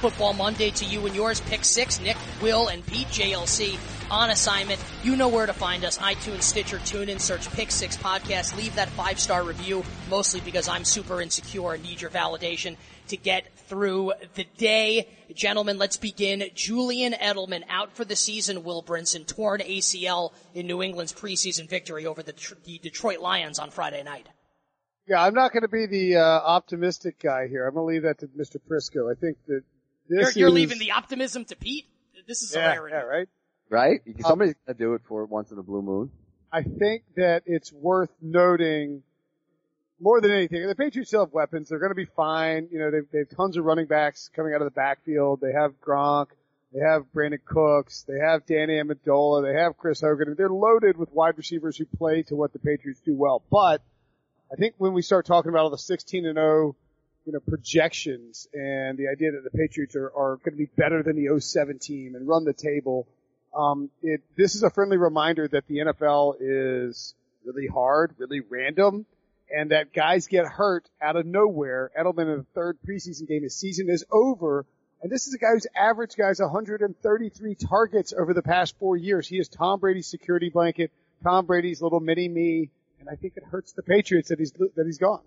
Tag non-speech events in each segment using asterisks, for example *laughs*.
Football Monday to you and yours. Pick six, Nick, Will, and Pete JLC on assignment. You know where to find us. iTunes, Stitcher, TuneIn, search Pick Six Podcast. Leave that five star review, mostly because I'm super insecure and need your validation to get through the day. Gentlemen, let's begin. Julian Edelman out for the season. Will Brinson torn ACL in New England's preseason victory over the, the Detroit Lions on Friday night. Yeah, I'm not going to be the uh, optimistic guy here. I'm going to leave that to Mr. Prisco. I think that you're, you're is, leaving the optimism to Pete. This is a yeah, rarity. yeah, right. Right? Um, Somebody's got to do it for once in a blue moon. I think that it's worth noting more than anything. The Patriots still have weapons. They're going to be fine. You know, they've, they have tons of running backs coming out of the backfield. They have Gronk. They have Brandin Cooks. They have Danny Amendola. They have Chris Hogan. They're loaded with wide receivers who play to what the Patriots do well. But I think when we start talking about all the 16 and 0, you know, projections and the idea that the Patriots are, are going to be better than the 07 team and run the table, um, it, this is a friendly reminder that the NFL is really hard, really random, and that guys get hurt out of nowhere. Edelman in the third preseason game, his season is over. And this is a guy who's averaged guys 133 targets over the past four years. He is Tom Brady's security blanket, Tom Brady's little mini me, and I think it hurts the Patriots that he's that he's gone.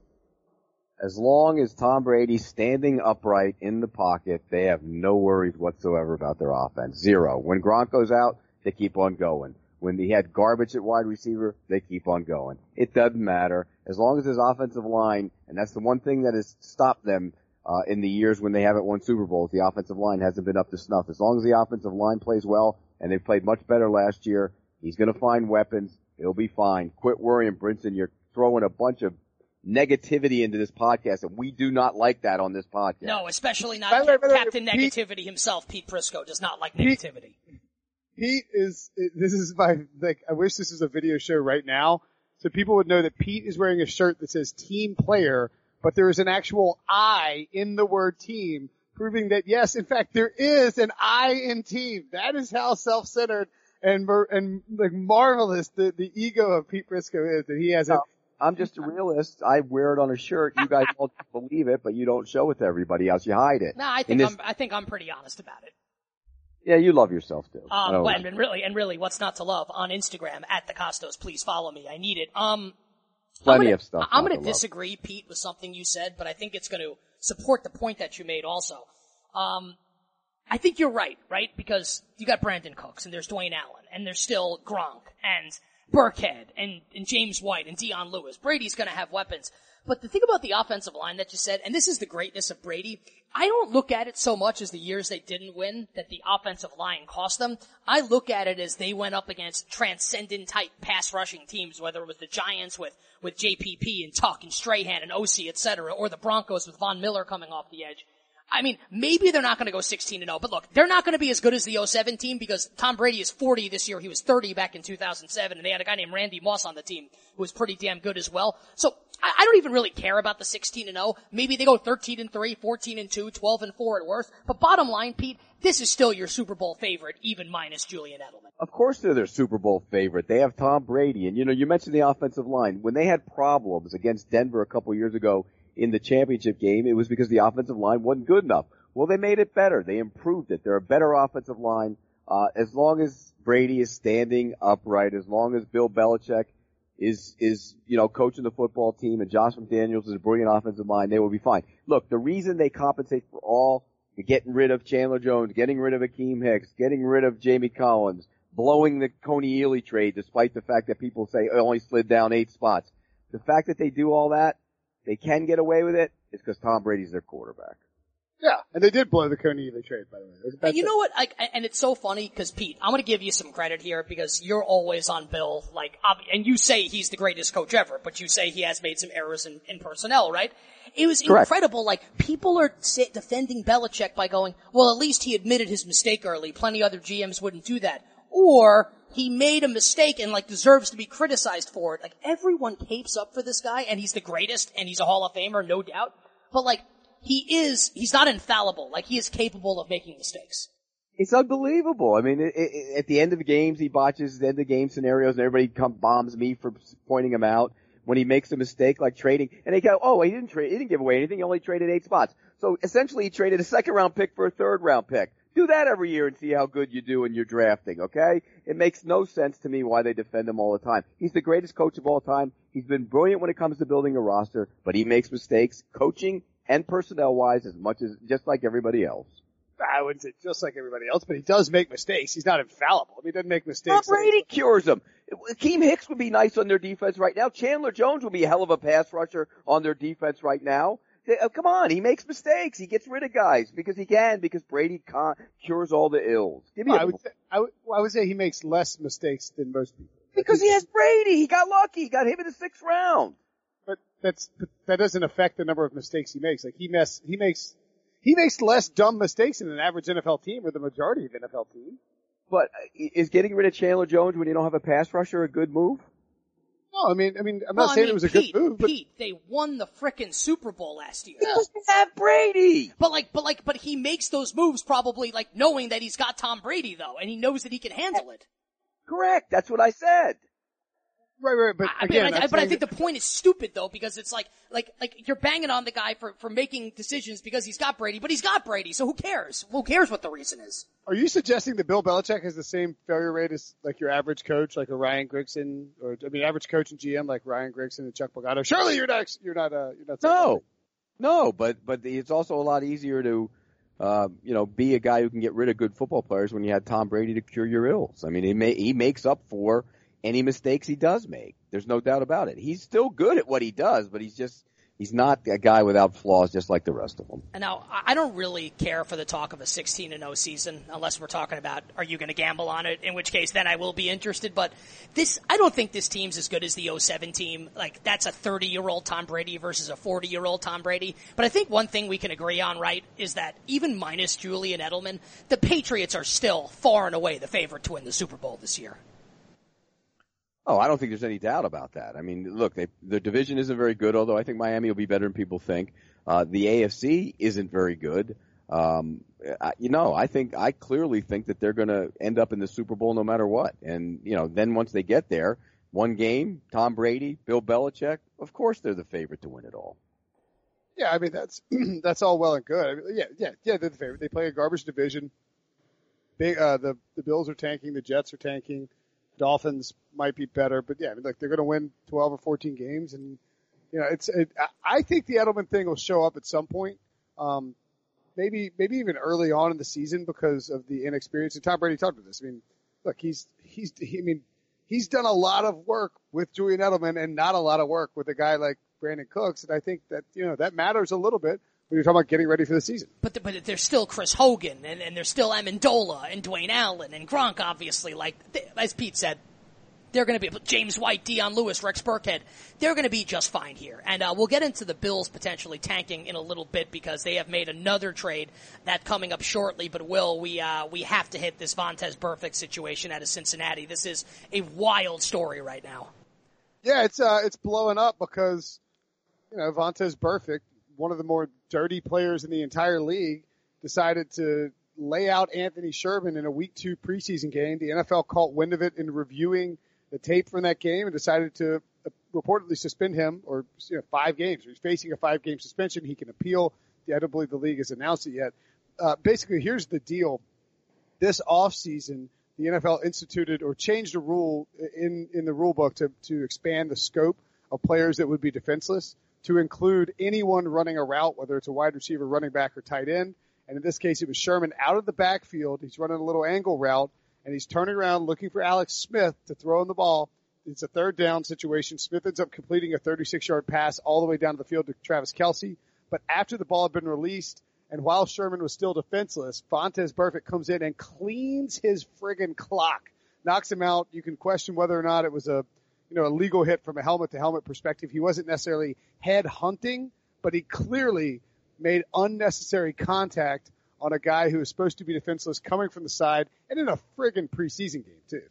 As long as Tom Brady's standing upright in the pocket, they have no worries whatsoever about their offense. Zero. When Gronk goes out, they keep on going. When he had garbage at wide receiver, they keep on going. It doesn't matter. As long as his offensive line, and that's the one thing that has stopped them uh, in the years when they haven't won Super Bowls, the offensive line hasn't been up to snuff. As long as the offensive line plays well, and they played much better last year, he's going to find weapons. He'll be fine. Quit worrying, Brinson. You're throwing a bunch of negativity into this podcast, and we do not like that on this podcast. No, especially not By the way, by the way, Captain Pete- Negativity himself. Pete Prisco does not like negativity. Pete is, this is my, like, I wish this was a video show right now, so people would know that Pete is wearing a shirt that says team player, but there is an actual I in the word team, proving that yes, in fact, there is an I in team. That is how self-centered and, and like marvelous the, the ego of Pete Prisco is, that he has a, oh. I'm just a realist. I wear it on a shirt. You guys don't *laughs* believe it, but you don't show it to everybody else. You hide it. No, I think this- I'm, I think I'm pretty honest about it. Yeah, you love yourself too. Um, don't well, and really, and really, what's not to love on Instagram at the Kostos? Please follow me. I need it. Um, Plenty gonna, of stuff I'm going to disagree, Pete, with something you said, but I think it's going to support the point that you made also. Um, I think you're right, right? Because you got Brandin Cooks and there's Dwayne Allen and there's still Gronk and Burkhead and, and James White and Dion Lewis. Brady's going to have weapons. But the thing about the offensive line that you said, and this is the greatness of Brady, I don't look at it so much as the years they didn't win that the offensive line cost them. I look at it as they went up against transcendent type pass rushing teams, whether it was the Giants with, with JPP and Tuck and Strahan and OC, et cetera, or the Broncos with Von Miller coming off the edge. I mean, maybe they're not going to go 16 and 0, but look, they're not going to be as good as the 07 team because Tom Brady is 40 this year. He was 30 back in 2007, and they had a guy named Randy Moss on the team who was pretty damn good as well. So I, I don't even really care about the 16 and 0. Maybe they go 13 and 3, 14 and 2, 12 and 4 at worst. But bottom line, Pete, this is still your Super Bowl favorite, even minus Julian Edelman. Of course they're their Super Bowl favorite. They have Tom Brady. And you know, you mentioned the offensive line. When they had problems against Denver a couple years ago in the championship game, it was because the offensive line wasn't good enough. Well, they made it better. They improved it. They're a better offensive line. Uh, as long as Brady is standing upright, as long as Bill Belichick is, is, you know, coaching the football team and Josh McDaniels is a brilliant offensive mind, they will be fine. Look, the reason they compensate for all getting rid of Chandler Jones, getting rid of Akiem Hicks, getting rid of Jamie Collins, blowing the Kony Ealy trade despite the fact that people say it only slid down eight spots. The fact that they do all that, they can get away with it, it, is because Tom Brady's their quarterback. Yeah, and they did blow the Kony trade, by the way. And you know what? I, and it's so funny because Pete, I'm going to give you some credit here because you're always on Bill, like, and you say he's the greatest coach ever, but you say he has made some errors in, in personnel, right? It was Correct. incredible. Like people are defending Belichick by going, "Well, at least he admitted his mistake early. Plenty other GMs wouldn't do that." Or he made a mistake and like deserves to be criticized for it. Like everyone capes up for this guy, and he's the greatest, and he's a Hall of Famer, no doubt. But like he is, he's not infallible. Like he is capable of making mistakes. It's unbelievable. I mean, it, it, at the end of games, he botches the end of game scenarios, and everybody come bombs me for pointing him out when he makes a mistake like trading. And they go, "Oh, he didn't trade. He didn't give away anything. He only traded eight spots." So essentially, he traded a second round pick for a third round pick. Do that every year and see how good you do in your drafting. Okay? It makes no sense to me why they defend him all the time. He's the greatest coach of all time. He's been brilliant when it comes to building a roster, but he makes mistakes, coaching and personnel wise, as much as just like everybody else. I wouldn't say just like everybody else, but he does make mistakes. He's not infallible. He doesn't make mistakes. Tom Brady cures them. Akiem Hicks would be nice on their defense right now. Chandler Jones would be a hell of a pass rusher on their defense right now. Uh, come on, he makes mistakes. He gets rid of guys because he can, because Brady con- cures all the ills. Give me I would, say, I, would, I would say he makes less mistakes than most people. Because he has Brady. He got lucky. He got him in the sixth round. But that's, that doesn't affect the number of mistakes he makes. Like he mess, he makes he makes less dumb mistakes than an average NFL team or the majority of NFL teams. But uh, is getting rid of Chandler Jones when you don't have a pass rusher a good move? No, I mean, I mean, I'm well, not saying I mean, it was a Pete, good move, but Pete, they won the frickin' Super Bowl last year. Because they have Brady. But like, but like, but he makes those moves probably like knowing that he's got Tom Brady though, and he knows that he can handle it. Correct. That's what I said. Right, right, but I again, mean, I, but I think the point is stupid though because it's like, like, like you're banging on the guy for for making decisions because he's got Brady, but he's got Brady, so who cares? Who cares what the reason is? Are you suggesting that Bill Belichick has the same failure rate as like your average coach, like a Ryan Grigson, or I mean, average coach and GM like Ryan Grigson and Chuck Pagano? Surely you're not, you're not, uh, you're not. No, no, but but it's also a lot easier to. Uh, you know, be a guy who can get rid of good football players when you had Tom Brady to cure your ills. I mean, he may, he makes up for any mistakes he does make. There's no doubt about it. He's still good at what he does, but he's just he's not a guy without flaws just like the rest of them. And now I don't really care for the talk of a 16 and 0 season unless we're talking about are you going to gamble on it? In which case, then I will be interested. But this, I don't think this team's as good as the 07 team. Like that's a 30 year old Tom Brady versus a 40 year old Tom Brady. But I think one thing we can agree on, right, is that even minus Julian Edelman, the Patriots are still far and away the favorite to win the Super Bowl this year. Oh, I don't think there's any doubt about that. I mean, look, they, their division isn't very good, although I think Miami will be better than people think. Uh, the AFC isn't very good. Um, I, you know, I think, I clearly think that they're going to end up in the Super Bowl no matter what. And, you know, then once they get there, one game, Tom Brady, Bill Belichick, of course they're the favorite to win it all. Yeah, I mean, that's, *clears throat* that's all well and good. I mean, yeah, yeah, yeah, they're the favorite. They play a garbage division. Big, uh, the, the Bills are tanking, the Jets are tanking. Dolphins might be better, but yeah, I mean, like they're going to win 12 or 14 games, and you know, it's. It, I think the Edelman thing will show up at some point, um, maybe maybe even early on in the season because of the inexperience. And Tom Brady talked about this. I mean, look, he's he's. He, I mean, he's done a lot of work with Julian Edelman and not a lot of work with a guy like Brandin Cooks, and I think that you know that matters a little bit when you're talking about getting ready for the season. But the, but there's still Chris Hogan and, and there's still Amendola and Dwayne Allen and Gronk, obviously. Like as Pete said, they're going to be James White, Dion Lewis, Rex Burkhead. They're going to be just fine here, and uh, we'll get into the Bills potentially tanking in a little bit because they have made another trade that coming up shortly. But will we uh, we have to hit this Vontaze Burfict situation out of Cincinnati? This is a wild story right now. Yeah, it's uh, it's blowing up because you know Vontaze Burfict, one of the more dirty players in the entire league, decided to lay out Anthony Sherman in a week two preseason game. The NFL caught wind of it in reviewing the tape from that game and decided to uh, reportedly suspend him or you know, five games. He's facing a five game suspension. He can appeal. I don't believe the league has announced it yet. Uh, basically, here's the deal. This offseason, the NFL instituted or changed a rule in, in the rule book to, to expand the scope of players that would be defenseless to include anyone running a route, whether it's a wide receiver, running back, or tight end. And in this case, it was Sherman out of the backfield. He's running a little angle route and he's turning around looking for Alex Smith to throw in the ball. It's a third down situation. Smith ends up completing a 36 yard pass all the way down to the field to Travis Kelce. But after the ball had been released And while Sherman was still defenseless, Vontaze Burfict comes in and cleans his friggin' clock, knocks him out. You can question whether or not it was a, you know, a legal hit from a helmet to helmet perspective. He wasn't necessarily head hunting, but he clearly made unnecessary contact on a guy who was supposed to be defenseless coming from the side and in a friggin' preseason game too.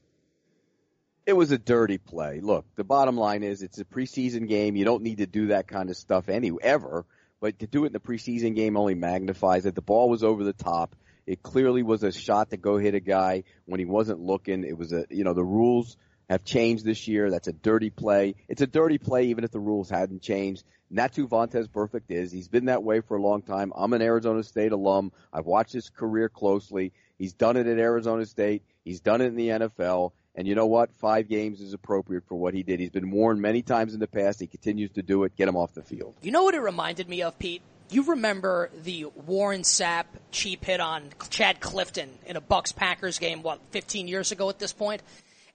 It was a dirty play. Look, the bottom line is it's a preseason game. You don't need to do that kind of stuff any ever, but to do it in the preseason game only magnifies it. The ball was over the top. It clearly was a shot to go hit a guy when he wasn't looking. It was a, you know, the rules have changed this year. That's a dirty play. It's a dirty play even if the rules hadn't changed. And that's who Vontaze Burfict is. He's been that way for a long time. I'm an Arizona State alum. I've watched his career closely. He's done it at Arizona State. He's done it in the NFL. And you know what? Five games is appropriate for what he did. He's been warned many times in the past. He continues to do it. Get him off the field. You know what it reminded me of, Pete? You remember the Warren Sapp cheap hit on Chad Clifton in a Bucs Packers game, what, 15 years ago at this point?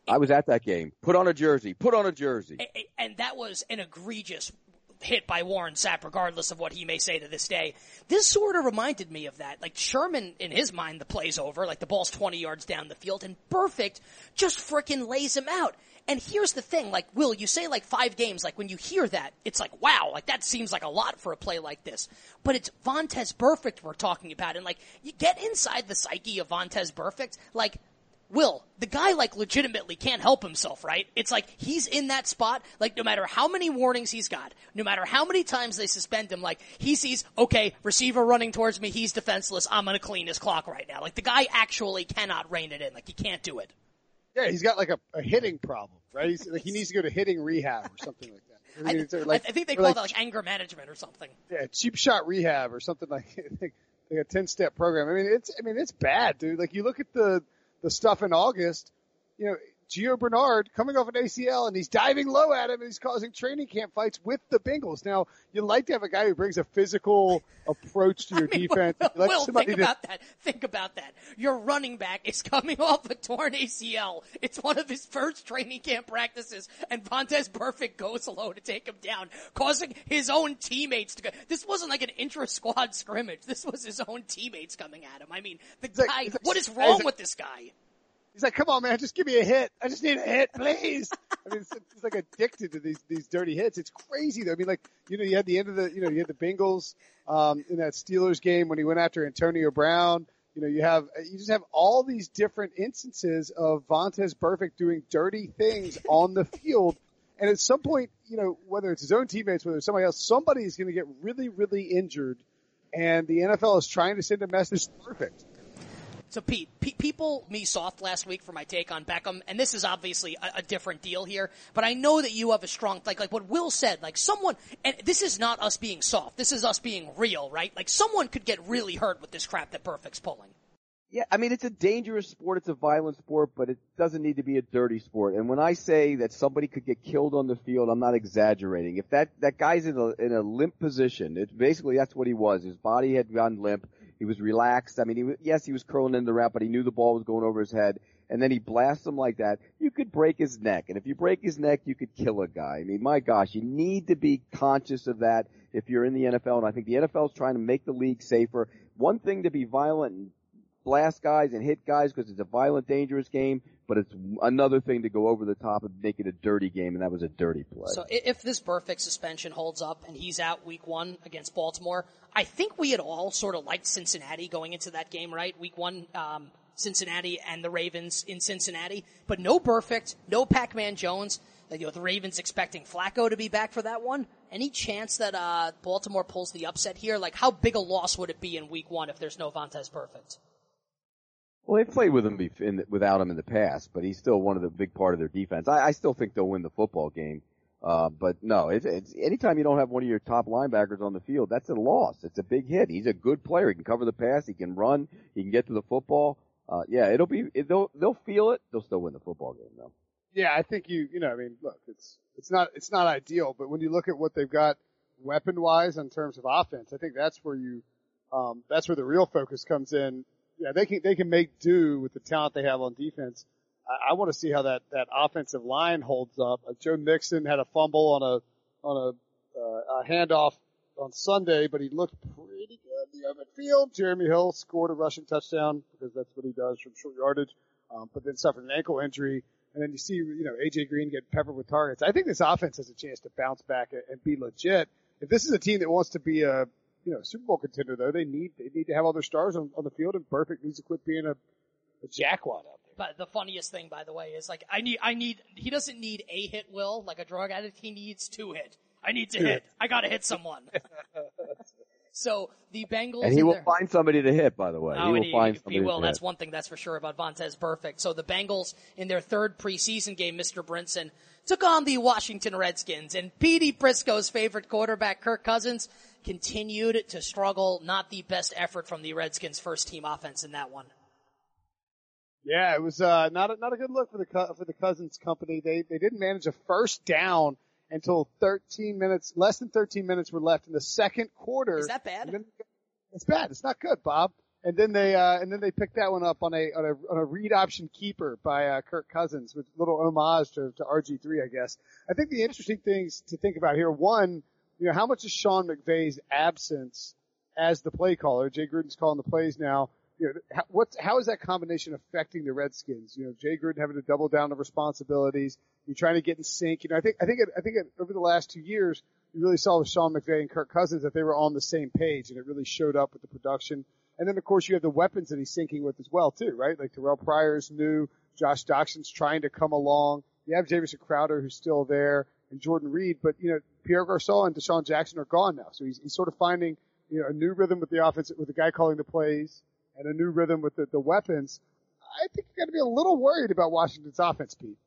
I was at that game. Put on a jersey. Put on a jersey. And that was an egregious hit by Warren Sapp, regardless of what he may say to this day. This sort of reminded me of that. Like Sherman, in his mind, the play's over. Like the ball's 20 yards down the field, and Burfict just fricking lays him out. And here's the thing, like, Will, you say like five games, like when you hear that, it's like, wow, like that seems like a lot for a play like this. But it's Vontaze Burfict we're talking about, and like, you get inside the psyche of Vontaze Burfict, like, Will, the guy like legitimately can't help himself, right? It's like he's in that spot, like no matter how many warnings he's got, no matter how many times they suspend him, like he sees, okay, receiver running towards me, he's defenseless, I'm gonna clean his clock right now. Like the guy actually cannot rein it in, like he can't do it. Yeah, he's got like a, a hitting problem, right? He's, like he needs to go to hitting rehab or something like that. I, like, I, think they call like, that like anger management or something. Yeah, cheap shot rehab or something like, *laughs* like a 10 step program. I mean, it's, I mean, it's bad, dude. Like you look at the, the stuff in August, you know, Gio Bernard coming off an ACL and he's diving low at him and he's causing training camp fights with the Bengals. Now, you like to have a guy who brings a physical *laughs* approach to your I mean, defense. Will, like Will think to... about that. Think about that. Your running back is coming *laughs* off a torn ACL. It's one of his first training camp practices and Vontaze Burfict goes low to take him down, causing his own teammates to go. This wasn't like an intra-squad scrimmage. This was his own teammates coming at him. I mean, the guy, like, what is wrong with this guy? He's like, come on, man, just give me a hit. I just need a hit, please. *laughs* I mean, he's like addicted to these, these dirty hits. It's crazy though. I mean, like, you know, you had the end of the, you know, you had the Bengals, um, in that Steelers game when he went after Antonio Brown. You know, you have, you just have all these different instances of Vontaze Burfict doing dirty things *laughs* on the field. And at some point, you know, whether it's his own teammates, whether it's somebody else, somebody is going to get really, really injured. And the NFL is trying to send a message perfect. So Pete, pe- people me soft last week for my take on Beckham, and this is obviously a, a, different deal here. But I know that you have a strong like like what Will said. Like someone, and this is not us being soft. This is us being real, right? Like someone could get really hurt with this crap that Burfict's pulling. Yeah, I mean it's a dangerous sport. It's a violent sport, but it doesn't need to be a dirty sport. And when I say that somebody could get killed on the field, I'm not exaggerating. If that that guy's in a in a limp position, it basically that's what he was. His body had gone limp he was relaxed. I mean, he was, yes, he was curling in the route, but he knew the ball was going over his head. And then he blasts him like that. You could break his neck. And if you break his neck, you could kill a guy. I mean, my gosh, you need to be conscious of that if you're in the NFL. And I think the NFL is trying to make the league safer. One thing to be violent and blast guys and hit guys because it's a violent, dangerous game, but it's another thing to go over the top and make it a dirty game, and that was a dirty play. So if this Burfict suspension holds up and he's out week one against Baltimore, I think we had all sort of liked Cincinnati going into that game, right? Week one, um, Cincinnati and the Ravens in Cincinnati, but no Burfict, no Pac-Man Jones. You know, the Ravens expecting Flacco to be back for that one. Any chance that uh, Baltimore pulls the upset here? Like, how big a loss would it be in Week One if there's no Vontaze Burfict? Well, they've played with him in, without him in the past, but he's still one of the big part of their defense. I, I still think they'll win the football game. Uh, but no, it's, it's anytime you don't have one of your top linebackers on the field, that's a loss. It's a big hit. He's a good player. He can cover the pass. He can run. He can get to the football. Uh, yeah, it'll be, it, they'll, they'll feel it. They'll still win the football game though. Yeah, I think you, you know, I mean, look, it's, it's not, it's not ideal, but when you look at what they've got weapon wise in terms of offense, I think that's where you, um, that's where the real focus comes in yeah, they can they can make do with the talent they have on defense. I, I want to see how that that offensive line holds up. Uh, Joe Mixon had a fumble on a on a, uh, a handoff on Sunday, but he looked pretty good in the open field. Jeremy Hill scored a rushing touchdown because that's what he does from short yardage, um, but then suffered an ankle injury. And then you see, you know, AJ Green get peppered with targets. I think this offense has a chance to bounce back and be legit. If this is a team that wants to be a, you know, Super Bowl contender though, they need, they need to have all their stars on, on the field and Burfict needs to quit being a, a jackwad out there. But the funniest thing, by the way, is like I need, I need. He doesn't need a hit, Will, like a drug addict. He needs two hit. I need to hit. I gotta hit someone. *laughs* so the Bengals And he will their- find somebody to hit, by the way. Oh, he will he, find he somebody will. to That's hit. one thing that's for sure about Vontaze Burfict. So the Bengals in their third preseason game, Mr. Brinson, took on the Washington Redskins and Petey Prisco's favorite quarterback, Kirk Cousins, continued to struggle. Not the best effort from the Redskins first team offense in that one. Yeah, it was uh, not a, not a good look for the for the Cousins company. They they didn't manage a first down until 13 minutes, less than 13 minutes were left in the second quarter. Is that bad? Then- it's bad. It's not good, Bob. And then they uh, and then they picked that one up on a on a on a read option keeper by uh, Kirk Cousins with little homage to, to RG3, I guess. I think the interesting things to think about here, one, you know, how much is Sean McVay's absence as the play caller? Jay Gruden's calling the plays now. You know, how, what's how is that combination affecting the Redskins? You know, Jay Gruden having to double down the responsibilities. You're trying to get in sync. You know, I think I think it, I think it, over the last two years, you really saw with Sean McVay and Kirk Cousins that they were on the same page, and it really showed up with the production. And then of course you have the weapons that he's syncing with as well too, right? Like Terrell Pryor's new, Josh Doctson's trying to come along. You have Jamison Crowder who's still there, and Jordan Reed, but you know Pierre Garcon and DeSean Jackson are gone now, so he's, he's sort of finding you know a new rhythm with the offense with the guy calling the plays and a new rhythm with the, the weapons. I think you got to be a little worried about Washington's offense, Pete.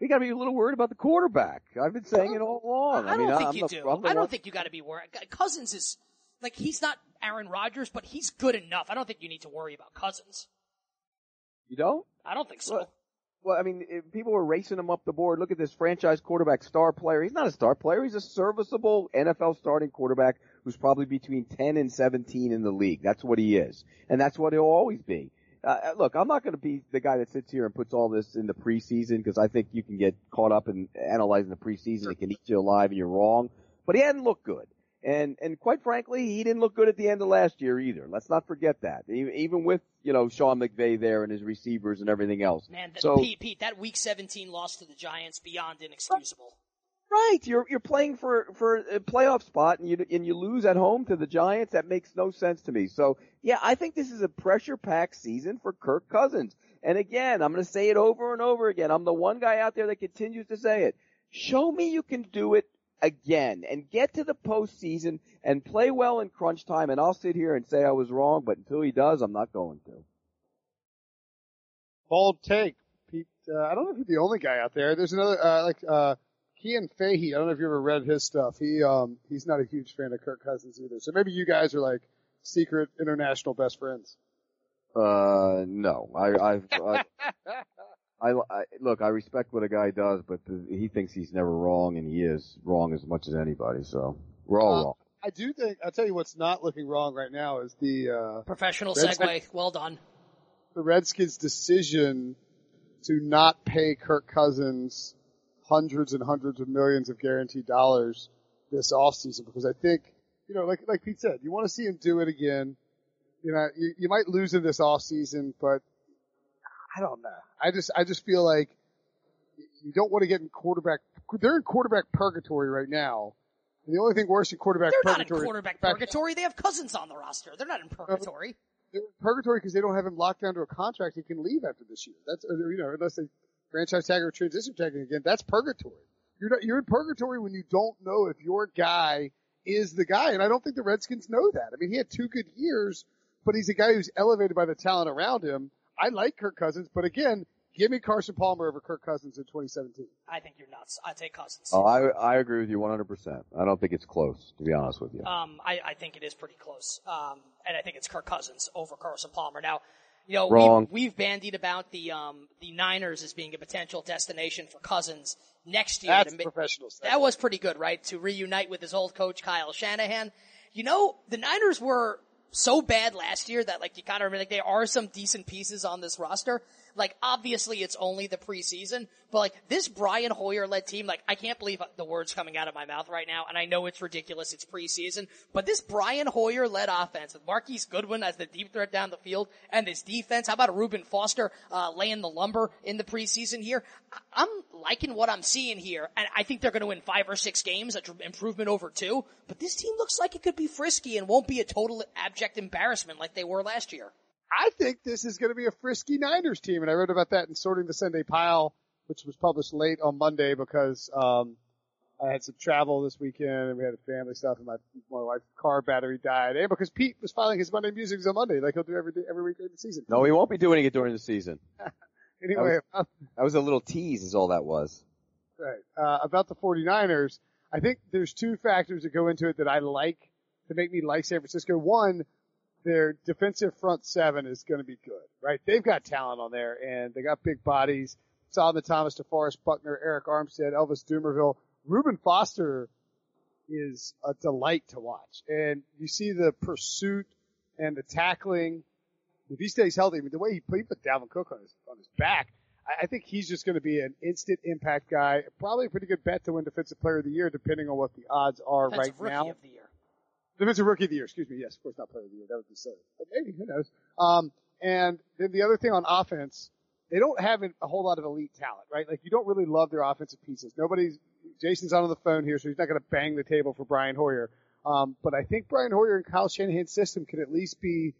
You gotta be a little worried about the quarterback. I've been saying it all along. I, mean, don't think I'm you the- do. I'm I don't one- think you got to be worried. Cousins is like he's not Aaron Rodgers, but he's good enough. I don't think you need to worry about Cousins. You don't? I don't think so. Well, Well, I mean, if people were racing him up the board. Look at this franchise quarterback star player. He's not a star player. He's a serviceable NFL starting quarterback who's probably between 10 and 17 in the league. That's what he is. And that's what he'll always be. Uh, look, I'm not going to be the guy that sits here and puts all this in the preseason because I think you can get caught up in analyzing the preseason. It can eat you alive and you're wrong. But he hadn't looked good. And, and quite frankly, he didn't look good at the end of last year either. Let's not forget that. Even with, you know, Sean McVay there and his receivers and everything else. Man, that, so, Pete, Pete, that Week 17 loss to the Giants beyond inexcusable. Right, you're you're playing for for a playoff spot and you and you lose at home to the Giants. That makes no sense to me. So yeah, I think this is a pressure packed season for Kirk Cousins. And again, I'm going to say it over and over again. I'm the one guy out there that continues to say it. Show me you can do it again and get to the postseason and play well in crunch time. And I'll sit here and say I was wrong, but until he does, I'm not going to. Bold take, Pete. Uh, I don't know if you're the only guy out there. There's another uh, like uh, Kean Fahey. I don't know if you ever read his stuff. He um he's not a huge fan of Kirk Cousins either. So maybe you guys are like secret international best friends. Uh, no, I, I've, I, I, I, look, I respect what a guy does, but the, he thinks he's never wrong, and he is wrong as much as anybody. So we're all Uh, wrong. I do think I'll tell you what's not looking wrong right now is the uh, Professional Redskins- segue. Well done. the Redskins' decision to not pay Kirk Cousins hundreds and hundreds of millions of guaranteed dollars this offseason because I think, you know, like, like Pete said, you want to see him do it again. You know, you, you might lose him this offseason, but I don't know. I just, I just feel like you don't want to get in quarterback, they're in quarterback purgatory right now. And the only thing worse than quarterback They're not in purgatory. quarterback in fact, purgatory. They have Cousins on the roster. They're not in purgatory. they're in purgatory because they don't have him locked down to a contract. He can leave after this year. That's you know unless they franchise tag or transition tag again. That's purgatory. You're not, you're in purgatory when you don't know if your guy is the guy, and I don't think the Redskins know that. I mean, he had two good years, but he's a guy who's elevated by the talent around him. I like Kirk Cousins, but again, give me Carson Palmer over Kirk Cousins in 2017. I think you're nuts. I take Cousins. Oh, I, I agree with you 100%. I don't think it's close, to be honest with you. Um, I, I think it is pretty close. Um, and I think it's Kirk Cousins over Carson Palmer. Now, you know, Wrong. We've, we've bandied about the, um, the Niners as being a potential destination for Cousins next year. That's to professional. stuff. That was pretty good, right? To reunite with his old coach, Kyle Shanahan. You know, the Niners were so bad last year that like you kind of like there are some decent pieces on this roster. Like, obviously it's only the preseason, but like, this Brian Hoyer-led team, like, I can't believe the words coming out of my mouth right now, and I know it's ridiculous, it's preseason, but this Brian Hoyer-led offense with Marquise Goodwin as the deep threat down the field, and this defense, how about Reuben Foster, uh, laying the lumber in the preseason here? I'm liking what I'm seeing here, and I think they're gonna win five or six games, that's improvement over two, but this team looks like it could be frisky and won't be a total abject embarrassment like they were last year. I think this is going to be a frisky Niners team, and I wrote about that in Sorting the Sunday Pile, which was published late on Monday because um, I had some travel this weekend and we had family stuff, and my my wife's car battery died. And because Pete was filing his Monday musings on Monday, like he'll do every day, every week during the season. No, he won't be doing it during the season. *laughs* anyway, that was, that was a little tease, is all that was. Right. Uh, about the 49ers, I think there's two factors that go into it that I like to make me like San Francisco. One, their defensive front seven is going to be good, right? They've got talent on there and they got big bodies. Solomon Thomas, DeForest Buckner, Arik Armstead, Elvis Dumervil. Reuben Foster is a delight to watch. And you see the pursuit and the tackling. If he stays healthy, I mean, the way he put, he put Dalvin Cook on his, on his back, I, I think he's just going to be an instant impact guy. Probably a pretty good bet to win Defensive Player of the Year, depending on what the odds are Defensive right now. Of the year. Defensive Rookie of the Year, excuse me. Yes, of course, not Player of the Year. That would be silly, but maybe who knows. Um, and then the other thing on offense, they don't have a whole lot of elite talent, right? Like you don't really love their offensive pieces. Nobody's. Jason's on the phone here, so he's not going to bang the table for Brian Hoyer. Um, but I think Brian Hoyer and Kyle Shanahan's system can at least be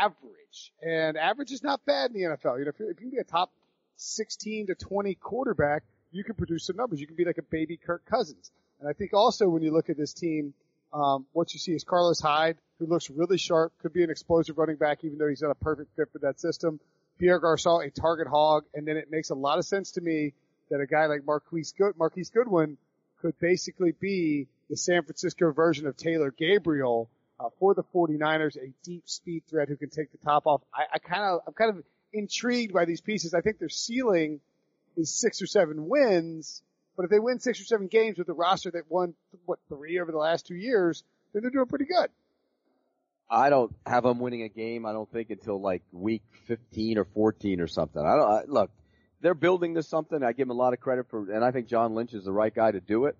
average, and average is not bad in the NFL. You know, if, if you can be a top 16 to 20 quarterback, you can produce some numbers. You can be like a baby Kirk Cousins. And I think also when you look at this team, um, what you see is Carlos Hyde, who looks really sharp, could be an explosive running back, even though he's not a perfect fit for that system. Pierre Garcon, a target hog, and then it makes a lot of sense to me that a guy like Marquise, Good, Marquise Goodwin could basically be the San Francisco version of Taylor Gabriel uh, for the 49ers, a deep speed threat who can take the top off. I, I kind of, I'm kind of intrigued by these pieces. I think their ceiling is six or seven wins, but if they win six or seven games with a roster that won what three over the last two years, then they're doing pretty good. I don't have them winning a game. I don't think until like week 15 or 14 or something. I don't I, look. They're building to something. I give them a lot of credit for, and I think John Lynch is the right guy to do it.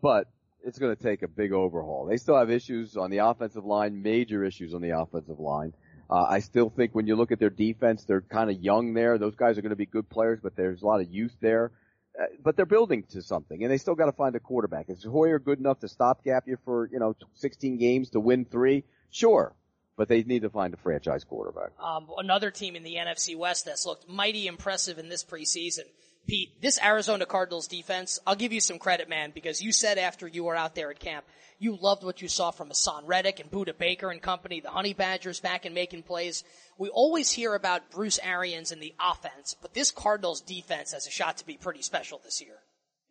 But it's going to take a big overhaul. They still have issues on the offensive line, major issues on the offensive line. Uh, I still think when you look at their defense, they're kind of young there. Those guys are going to be good players, but there's a lot of youth there. Uh, but they're building to something, and they still got to find a quarterback. Is Hoyer good enough to stopgap you for you know 16 games to win three? Sure, but they need to find a franchise quarterback. Um, another team in the NFC West that's looked mighty impressive in this preseason. Pete, this Arizona Cardinals defense, I'll give you some credit, man, because you said after you were out there at camp, you loved what you saw from Haason Reddick and Budda Baker and company, the Honey Badgers back and making plays. We always hear about Bruce Arians and the offense, but this Cardinals defense has a shot to be pretty special this year.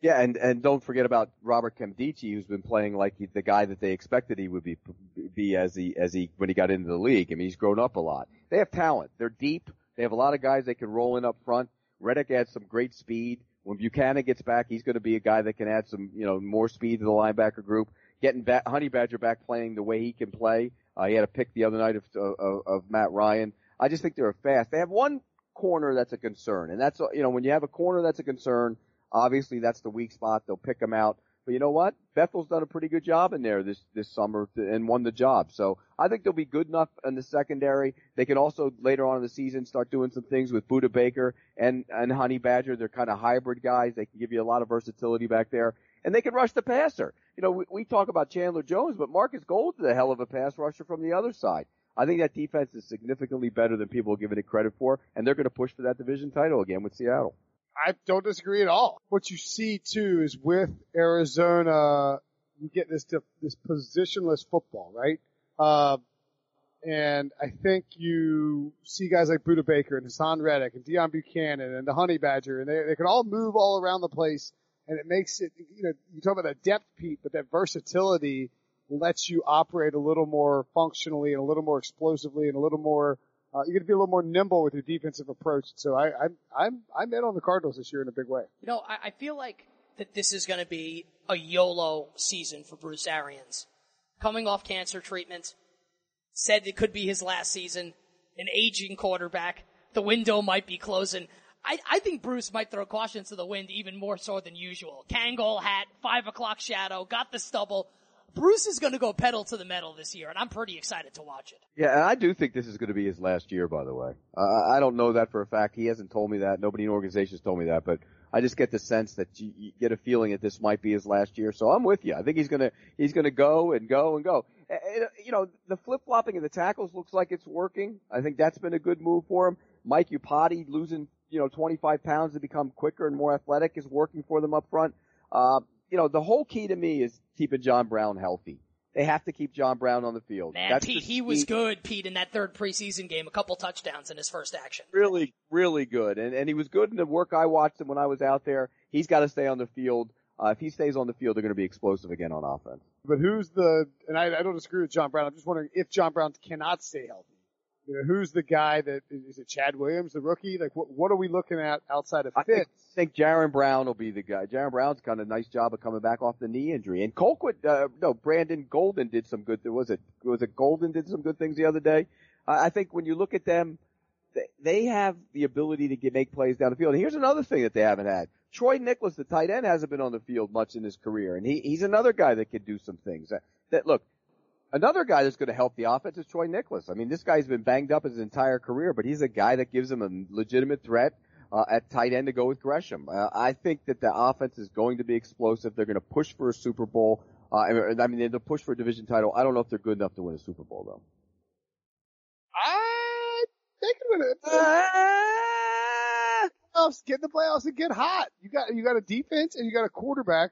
Yeah, and and don't forget about Robert Nkemdiche, who's been playing like he, the guy that they expected he would be be as he as he when he got into the league. I mean, he's grown up a lot. They have talent. They're deep. They have a lot of guys they can roll in up front. Reddick adds some great speed. When Bucannon gets back, he's going to be a guy that can add some, you know, more speed to the linebacker group. Getting back, Honey Badger back playing the way he can play. Uh, he had a pick the other night of, of, of Matt Ryan. I just think they're fast. They have one corner that's a concern, and that's, you know, when you have a corner that's a concern, obviously that's the weak spot. They'll pick him out. But you know what? Bethel's done a pretty good job in there this this summer to, and won the job. So I think they'll be good enough in the secondary. They can also later on in the season start doing some things with Budda Baker and and Honey Badger. They're kind of hybrid guys. They can give you a lot of versatility back there, and they can rush the passer. You know, we, we talk about Chandler Jones, but Marcus Gold's a hell of a pass rusher from the other side. I think that defense is significantly better than people are giving it credit for, and they're going to push for that division title again with Seattle. I don't disagree at all. What you see too is with Arizona, you get this this positionless football, right? Uh, and I think you see guys like Budda Baker and Haason Reddick and Deone Bucannon and the Honey Badger, and they they can all move all around the place, and it makes it you know you talk about that depth, Pete, but that versatility lets you operate a little more functionally and a little more explosively and a little more uh, you're going to be a little more nimble with your defensive approach. So I, I'm I'm I'm in on the Cardinals this year in a big way. You know, I, I feel like that this is going to be a YOLO season for Bruce Arians. Coming off cancer treatment, said it could be his last season, an aging quarterback. the window might be closing. I, I think Bruce might throw caution to the wind even more so than usual. Kangol hat, five o'clock shadow, got the stubble. Bruce is going to go pedal to the metal this year, and I'm pretty excited to watch it. Yeah, and I do think this is going to be his last year, by the way. Uh, I don't know that for a fact. He hasn't told me that. Nobody in the organization has told me that, but I just get the sense that you, you get a feeling that this might be his last year. So I'm with you. I think he's gonna, he's gonna go and go and go. And, you know, the flip-flopping of the tackles looks like it's working. I think that's been a good move for him. Mike Iupati losing, you know, 25 pounds to become quicker and more athletic is working for them up front. Uh, you know, the whole key to me is keeping John Brown healthy. They have to keep John Brown on the field. Man, That's Pete, he was good, Pete, in that third preseason game. A couple touchdowns in his first action. Really, really good. And, and he was good in the work I watched him when I was out there. He's got to stay on the field. Uh, if he stays on the field, they're going to be explosive again on offense. But who's the, and I, I don't disagree with John Brown. I'm just wondering if John Brown cannot stay healthy. You know, who's the guy that, is it Chad Williams, the rookie? Like what, what are we looking at outside of I Fitz? think, think Jaron Brown will be the guy. Jaron Brown's done a nice job of coming back off the knee injury. And Colquitt, uh, no, Brandon Golden did some good, was it, was it Golden did some good things the other day? I I think when you look at them, they, they have the ability to get, make plays down the field. And here's another thing that they haven't had. Troy Niklas, the tight end, hasn't been on the field much in his career, and he, he's another guy that could do some things. That, that look, another guy that's going to help the offense is Troy Niklas. I mean, this guy's been banged up his entire career, but he's a guy that gives him a legitimate threat uh, at tight end to go with Gresham. Uh, I think that the offense is going to be explosive. They're going to push for a Super Bowl. Uh, I mean, they'll push for a division title. I don't know if they're good enough to win a Super Bowl though. I, they can win it. Playoffs, get in the playoffs and get hot. You got you got a defense and you got a quarterback.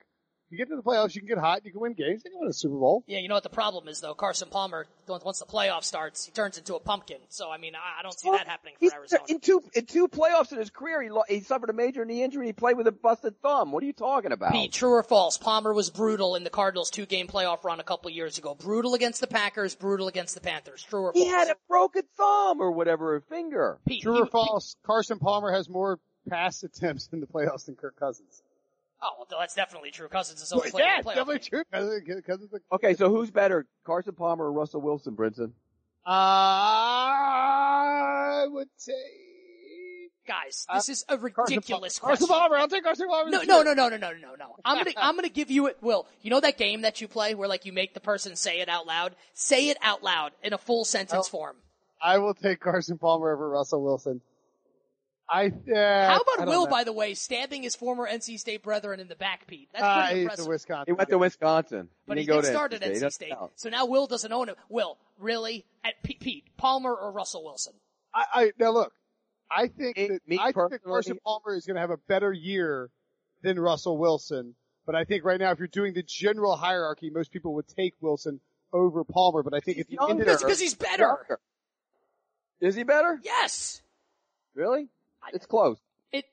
You get to the playoffs, you can get hot, you can win games, you can win a Super Bowl. Yeah, you know what the problem is though? Carson Palmer, once the playoff starts, he turns into a pumpkin. So I mean, I, I don't see that happening for He's- Arizona. In two in two playoffs in his career, he, lo- he suffered a major knee injury. He played with a busted thumb. What are you talking about? Pete, true or false? Palmer was brutal in the Cardinals' two-game playoff run a couple years ago. Brutal against the Packers, brutal against the Panthers. True or false? He had a broken thumb or whatever, a finger. Pete, True he- or false? Carson Palmer has more pass *laughs* attempts in the playoffs than Kirk Cousins. Oh, well, that's definitely true. Cousins is only yeah, playing in it's the playoff. definitely true. Cousins, Cousins, Okay, so who's better, Carson Palmer or Russell Wilson, Brinson? I would say Guys, Uh, this is a ridiculous Pal- Carson question. Palmer. I'll take Carson Palmer. No, no, no, no, no, no, no, no. I'm gonna, I'm gonna give you it, Will. You know that game that you play where like you make the person say it out loud? Say it out loud in a full sentence Oh. form. I will take Carson Palmer over Russell Wilson. I. Uh, How about don't Will, know. by the way, stabbing his former NC State brethren in the back, Pete? That's Uh, pretty he's impressive. the Wisconsin. He went to Wisconsin. But he, didn't did to start at NC doesn't State. So now Will doesn't own it. Will, really? At Pete, Pete, Palmer or Russell Wilson? I, I now look. I think Me- that me I think that personally- Carson Palmer is going to have a better year than Russell Wilson. But I think right now, if you're doing the general hierarchy, most people would take Wilson over Palmer. But I think if you younger. ended Because, up, because he's better. Younger. Is he better? Yes. Really? It's close. It.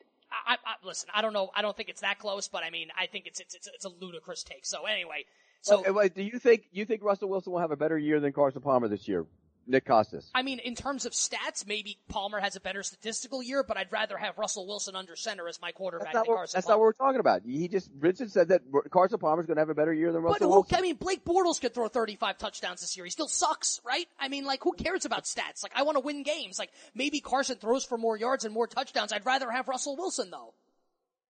I, I, listen. I don't know. I don't think it's that close, but I mean, I think it's it's it's, it's a ludicrous take. So anyway, so Okay, wait, do you think you think Russell Wilson will have a better year than Carson Palmer this year? Nick Kostos. I mean, in terms of stats, maybe Palmer has a better statistical year, but I'd rather have Russell Wilson under center as my quarterback That's not than what, that's not what we're talking about. He just Richard said that Carson Palmer's going to have a better year than Russell. But who, Wilson. I mean, Blake Bortles could throw 35 touchdowns this year. He still sucks, right? I mean, like, who cares about stats? Like, I want to win games. Like, maybe Carson throws for more yards and more touchdowns. I'd rather have Russell Wilson, though.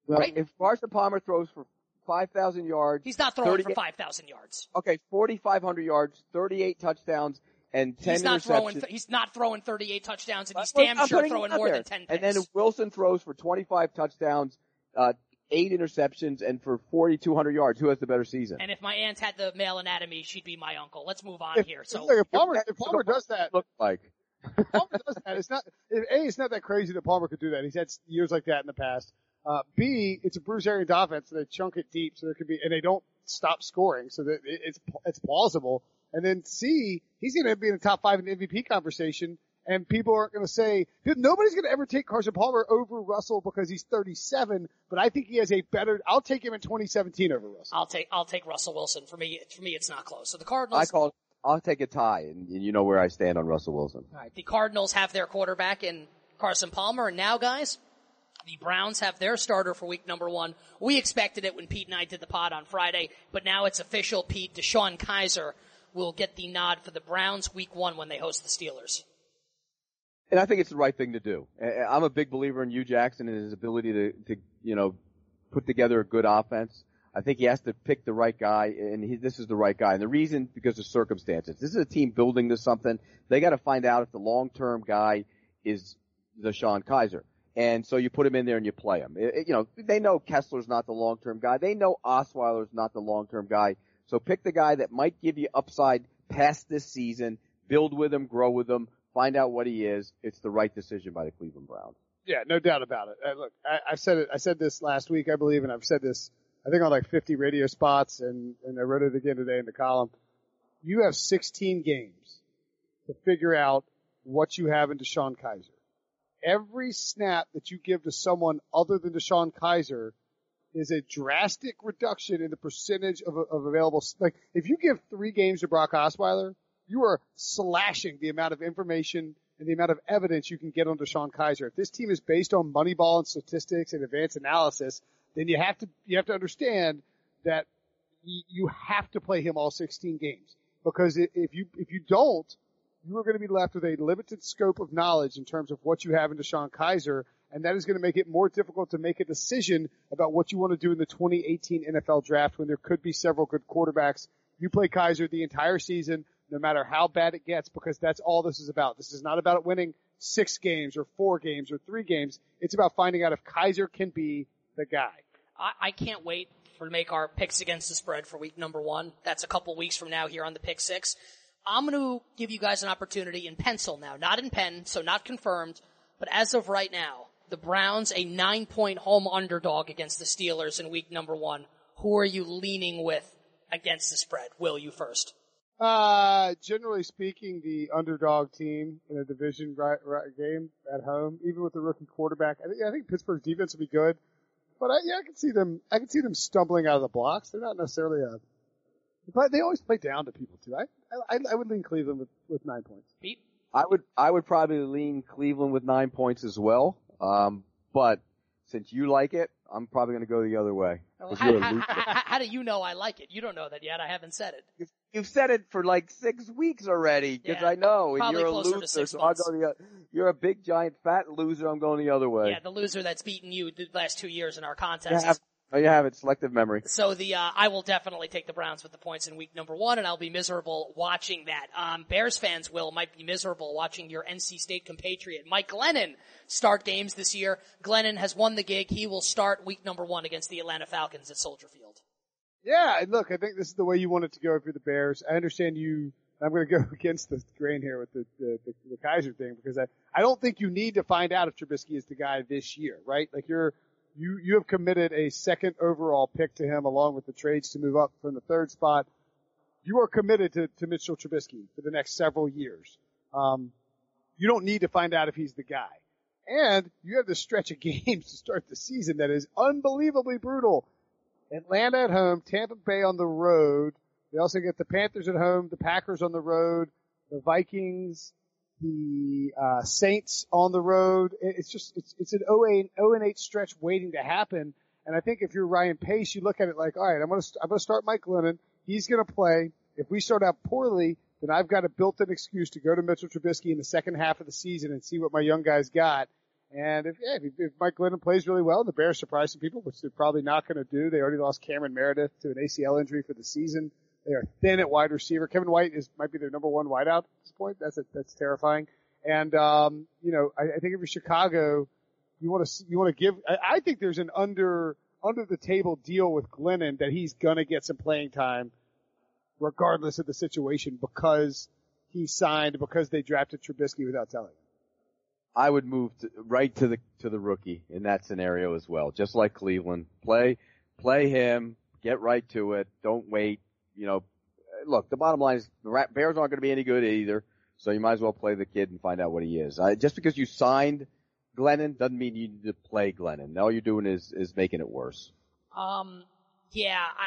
Well, right? If Carson Palmer throws for five thousand yards, He's not throwing 30 for 5,000 yards. okay, forty five hundred yards, thirty eight touchdowns, and ten He's not interceptions. throwing, he's not throwing 38 touchdowns and he's Well, damn I'm sure throwing more there. than 10 picks. And then Wilson throws for twenty five touchdowns, uh, eight interceptions, and for forty two hundred yards, who has the better season? And if my aunt had the male anatomy, she'd be my uncle. Let's move on if, here. if, So, if Palmer, if Palmer does that, Look like. Palmer does that. It's not a. It's not that crazy that Palmer could do that. He's had years like that in the past. Uh, B, it's a Bruce Arians offense, so they chunk it deep, so there could be, and they don't stop scoring, so that it, it's it's plausible. And then C, he's going to be in the top five in the MVP conversation, and people aren't going to say nobody's going to ever take Carson Palmer over Russell because he's 37. But I think he has a better. I'll take him in 2017 over Russell. I'll take, I'll take Russell Wilson. For me, for me, it's not close. So the Cardinals. I call, I'll take a tie, and, and you know where I stand on Russell Wilson. All right, the Cardinals have their quarterback in Carson Palmer, and now, guys, the Browns have their starter for week number one. We expected it when Pete and I did the pod on Friday, but now it's official. Pete DeShone Kizer will get the nod for the Browns week one when they host the Steelers. And I think it's the right thing to do. I'm a big believer in Hue Jackson and his ability to, to, you know, put together a good offense. I think he has to pick the right guy, and he, this is the right guy. And the reason, because of circumstances. This is a team building to something. They got to find out if the long-term guy is DeShone Kizer. And so you put him in there and you play him. It, it, you know, they know Kessler's not the long-term guy. They know Osweiler's not the long-term guy. So pick the guy that might give you upside past this season, build with him, grow with him, find out what he is. It's the right decision by the Cleveland Browns. Yeah, no doubt about it. Uh, look, I, I've said it. I said this last week, I believe, and I've said this, I think on like 50 radio spots, and and I wrote it again today in the column. You have 16 games to figure out what you have in DeShone Kizer. Every snap that you give to someone other than DeShone Kizer is a drastic reduction in the percentage of, of available. Like, if you give three games to Brock Osweiler, you are slashing the amount of information and the amount of evidence you can get on DeShone Kizer. If this team is based on Moneyball and statistics and advanced analysis, then you have to you have to understand that you have to play him all 16 games because if you if you don't, you are going to be left with a limited scope of knowledge in terms of what you have in DeShone Kizer, and that is going to make it more difficult to make a decision about what you want to do in the 2018 NFL draft when there could be several good quarterbacks. You play Kizer the entire season, no matter how bad it gets, because that's all this is about. This is not about winning six games or four games or three games. It's about finding out if Kizer can be the guy. I, I can't wait for to make our picks against the spread for week number one. That's a couple weeks from now here on the pick six. I'm going to give you guys an opportunity in pencil now, not in pen, so not confirmed, but as of right now, the Browns a nine point home underdog against the Steelers in week number one. Who are you leaning with against the spread? Will you first? Uh, generally speaking, the underdog team in a division right, right game at home, even with the rookie quarterback, I think, I think Pittsburgh's defense will be good. But I, yeah, I can see them. I can see them stumbling out of the blocks. They're not necessarily a. But they always play down to people too. I I, I would lean Cleveland with, with nine points. Pete, I would I would probably lean Cleveland with nine points as well. Um, but since you like it, I'm probably going to go the other way. Well, how, how, how, how, do you know I like it? You don't know that yet. I haven't said it. You've said it for like six weeks already because yeah, I know, and you're a loser. So i go the, you're a big giant fat loser. I'm going the other way. Yeah, the loser that's beaten you the last two years in our contest. Yeah, Oh, you have it. Selective memory. So the uh, I will definitely take the Browns with the points in week number one, and I'll be miserable watching that. Um, Bears fans will might be miserable watching your NC State compatriot Mike Glennon start games this year. Glennon has won the gig. He will start week number one against the Atlanta Falcons at Soldier Field. Yeah, and look, I think this is the way you want it to go if you're the Bears. I understand you. I'm going to go *laughs* against the grain here with the, the, the, the Kizer thing because I, I don't think you need to find out if Trubisky is the guy this year, right? Like you're you you have committed a second overall pick to him along with the trades to move up from the third spot. You are committed to, to Mitchell Trubisky for the next several years. Um, you don't need to find out if he's the guy. And you have this stretch of *laughs* games to start the season that is unbelievably brutal. Atlanta at home, Tampa Bay on the road. They also get the Panthers at home, the Packers on the road, the Vikings, the uh, Saints on the road. It's just it's it's an 0 and 8 stretch waiting to happen. And I think if you're Ryan Pace, you look at it like, all right, I'm gonna I'm gonna start Mike Glennon. He's gonna play. If we start out poorly, then I've got a built-in excuse to go to Mitchell Trubisky in the second half of the season and see what my young guys got. And if, yeah, if, Mike Glennon plays really well, the Bears surprise some people, which they're probably not going to do. They already lost Cameron Meredith to an ACL injury for the season. They are thin at wide receiver. Kevin White is might be their number one wideout at this point. That's a, that's terrifying. And um, you know, I, I think if you're Chicago, you want to you want to give. I, I think there's an under under the table deal with Glennon that he's gonna get some playing time, regardless of the situation, because he signed because they drafted Trubisky without telling him. I would move to, right to the to the rookie in that scenario as well, just like Cleveland. Play play him, get right to it. Don't wait you know, look, the bottom line is the Bears aren't going to be any good either. So you might as well play the kid and find out what he is. just because you signed Glennon doesn't mean you need to play Glennon. All you're doing is, is making it worse. Um, yeah, I,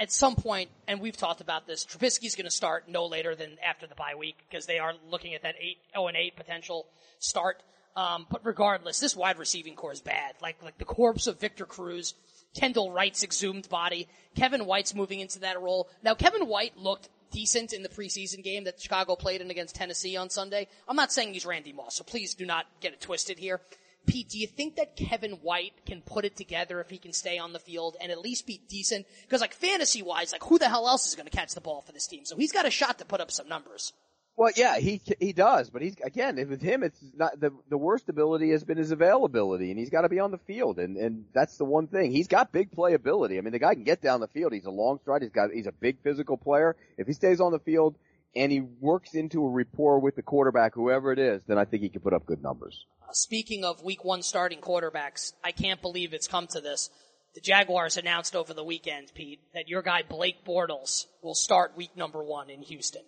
I, at some point, and we've talked about this, Trubisky's going to start no later than after the bye week because they are looking at that 8, 0 and 8 potential start. Um, but regardless, this wide receiving core is bad. Like, like the corpse of Victor Cruz Kendall Wright's exhumed body. Kevin White's moving into that role. Now, Kevin White looked decent in the preseason game that Chicago played in against Tennessee on Sunday. I'm not saying he's Randy Moss, so please do not get it twisted here. Pete, do you think that Kevin White can put it together if he can stay on the field and at least be decent? Because like fantasy wise, like who the hell else is going to catch the ball for this team? So he's got a shot to put up some numbers. Well, yeah, he he does, but he's again with him, it's not the the worst ability has been his availability, and he's got to be on the field, and and that's the one thing. He's got big playability. I mean, the guy can get down the field. He's a long stride. He's got he's a big physical player. If he stays on the field and he works into a rapport with the quarterback, whoever it is, then I think he can put up good numbers. Speaking of Week One starting quarterbacks, I can't believe it's come to this. The Jaguars announced over the weekend, Pete, that your guy Blake Bortles will start Week Number One in Houston.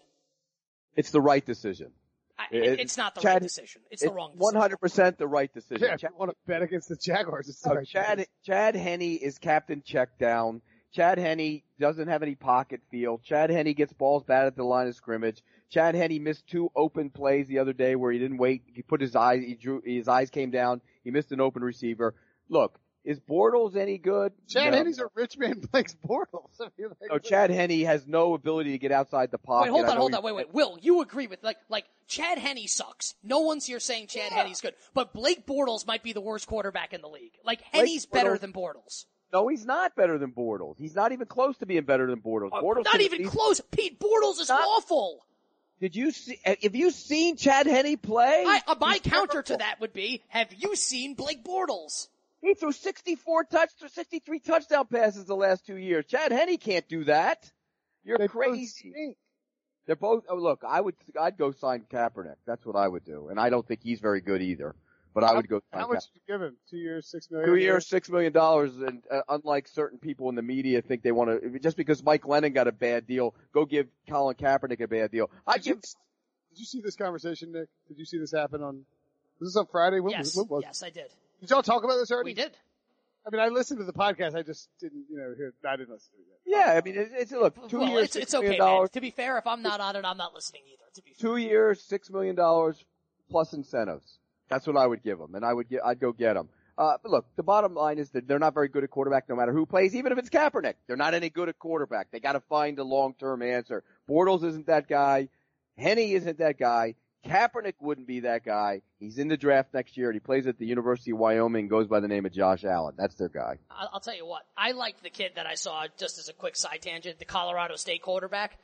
It's the right decision. I, it, it's not the Chad, right decision. It's, it's the wrong decision. 100% the right decision. Yeah, Chad, if you want to bet against the Jaguars, it's the oh, right Chad, decision. Chad Henne is captain check down. Chad Henne doesn't have any pocket feel. Chad Henne gets balls bad at the line of scrimmage. Chad Henne missed two open plays the other day where he didn't wait. He put his eyes, he drew, his eyes came down. He missed an open receiver. Look, is Bortles any good? Chad no. Henne's a rich man Blake's Bortles. *laughs* I mean, like, no, Chad Henne has no ability to get outside the pocket. Wait, hold on, hold on, wait, wait. *laughs* Will, you agree with, like, like, Chad Henne sucks. No one's here saying Chad yeah. Henne's good. But Blake Bortles might be the worst quarterback in the league. Like, Henne's Blake better Bortles. than Bortles. No, he's not better than Bortles. He's not even close to being better than Bortles. Uh, Bortles not even close. Pete Bortles is not, awful. Did you see? Have you seen Chad Henne play? I, uh, my he's counter terrible. to that would be: Have you seen Blake Bortles? He threw 64 touch, 63 touchdown passes the last two years. Chad Henne can't do that. You're they crazy. They're both. Oh, look, I would. I'd go sign Kaepernick. That's what I would do, and I don't think he's very good either. But I would go. How much did you give him? Two years, six million. Two years, six million dollars, and uh, unlike certain people in the media think they want to, just because Mike Glennon got a bad deal, go give Colin Kaepernick a bad deal. I give. did you see this conversation, Nick? Did you see this happen on? Was this on Friday? When, yes, when was yes, I did. Did y'all talk about this already? We did. I mean, I listened to the podcast. I just didn't, you know, hear. I didn't listen to it. Yet. Yeah, I mean, it's, it's look, two well, years, it's, it's okay. Man. To be fair, if I'm not on it, I'm not listening either. To be fair. two years, six million dollars plus incentives. That's what I would give them, and I would get, I'd go get them. Uh, but look, the bottom line is that they're not very good at quarterback no matter who plays, even if it's Kaepernick. They're not any good at quarterback. They gotta find a long-term answer. Bortles isn't that guy. Henne isn't that guy. Kaepernick wouldn't be that guy. He's in the draft next year and he plays at the University of Wyoming, and goes by the name of Josh Allen. That's their guy. I'll tell you what, I liked the kid that I saw, just as a quick side tangent, the Colorado State quarterback.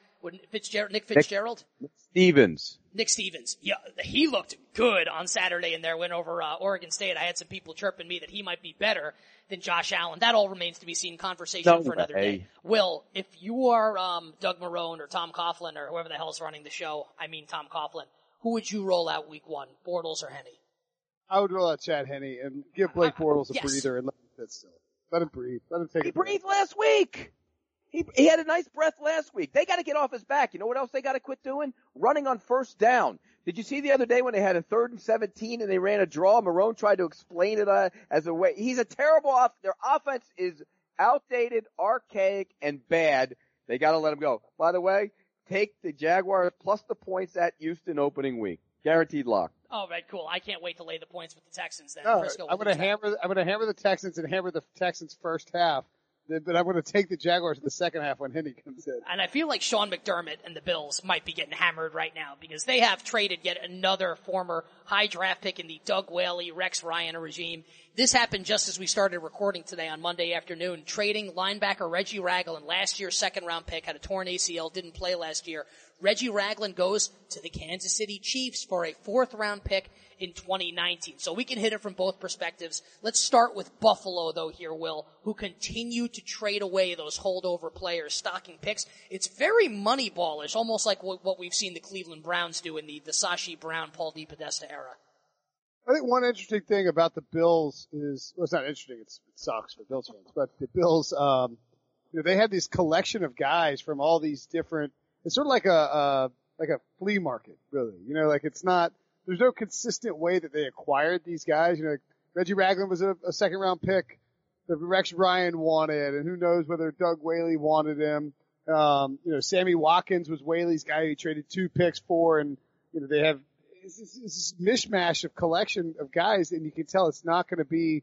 Fitzgerald, Nick Fitzgerald? Nick Stevens. Nick Stevens. Yeah, he looked good on Saturday in their win over uh, Oregon State. I had some people chirping me that he might be better than Josh Allen. That all remains to be seen. Conversation no for another way. day. Will, if you are um, Doug Marrone or Tom Coughlin or whoever the hell's running the show, I mean Tom Coughlin, who would you roll out week one, Bortles or Henne? I would roll out Chad Henne and give Blake uh, Bortles a yes. breather and let him sit still. Let him breathe. Let him take. He breathed last week. He he had a nice breath last week. They got to get off his back. You know what else they got to quit doing? Running on first down. Did you see the other day when they had a third and 17 and they ran a draw? Marrone tried to explain it uh, as a way. He's a terrible off. Their offense is outdated, archaic, and bad. They got to let him go. By the way, take the Jaguars plus the points at Houston opening week. Guaranteed lock. All right, cool. I can't wait to lay the points with the Texans then. No, I'm going to hammer. I'm going to hammer the Texans and hammer the Texans first half but I'm going to take the Jaguars in the second half when Henne comes in. And I feel like Sean McDermott and the Bills might be getting hammered right now because they have traded yet another former high draft pick in the Doug Whaley, Rex Ryan regime. This happened just as we started recording today on Monday afternoon, trading linebacker Reggie Ragland, last year's second round pick, had a torn ACL, didn't play last year. Reggie Ragland goes to the Kansas City Chiefs for a fourth round pick in 2019. So we can hit it from both perspectives. Let's start with Buffalo though here, Will, who continue to trade away those holdover players, stocking picks. It's very moneyballish, almost like what, we've seen the Cleveland Browns do in the, the Sashi Brown, Paul DePodesta era. I think one interesting thing about the Bills is, well, it's not interesting, it's, it sucks for Bills fans, but the Bills, um, you know, they had this collection of guys from all these different, it's sort of like a, uh, like a flea market, really. You know, like it's not, there's no consistent way that they acquired these guys. You know, like Reggie Ragland was a, a second round pick that Rex Ryan wanted, and who knows whether Doug Whaley wanted him. Um, you know, Sammy Watkins was Whaley's guy he traded two picks for, and you know they have it's this mishmash of collection of guys, and you can tell it's not going to be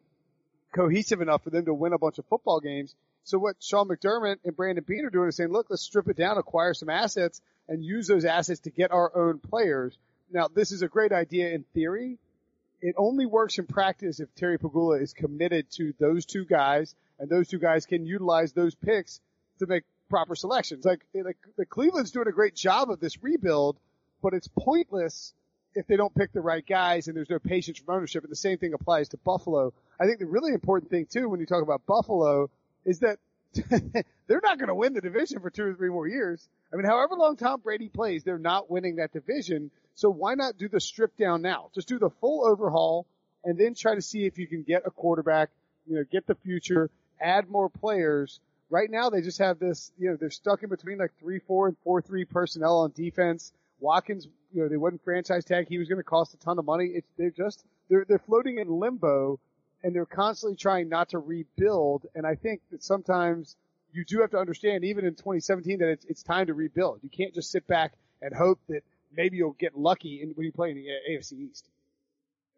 cohesive enough for them to win a bunch of football games. So what Sean McDermott and Brandon Beane are doing is saying, look, let's strip it down, acquire some assets, and use those assets to get our own players. Now, this is a great idea in theory. It only works in practice if Terry Pegula is committed to those two guys, and those two guys can utilize those picks to make proper selections. Like, like the Cleveland's doing a great job of this rebuild, but it's pointless if they don't pick the right guys and there's no patience from ownership. And the same thing applies to Buffalo. I think the really important thing too, when you talk about Buffalo, is that *laughs* they're not going to win the division for two or three more years. I mean, however long Tom Brady plays, they're not winning that division. So why not do the strip down now? Just do the full overhaul and then try to see if you can get a quarterback, you know, get the future, add more players. Right now they just have this, you know, they're stuck in between like three, four and four, three personnel on defense. Watkins, you know, they wouldn't franchise tag. He was going to cost a ton of money. It's, they're just, they're, they're floating in limbo and they're constantly trying not to rebuild. And I think that sometimes you do have to understand, even in 2017, that it's, it's time to rebuild. You can't just sit back and hope that maybe you'll get lucky in, when you play in the AFC East.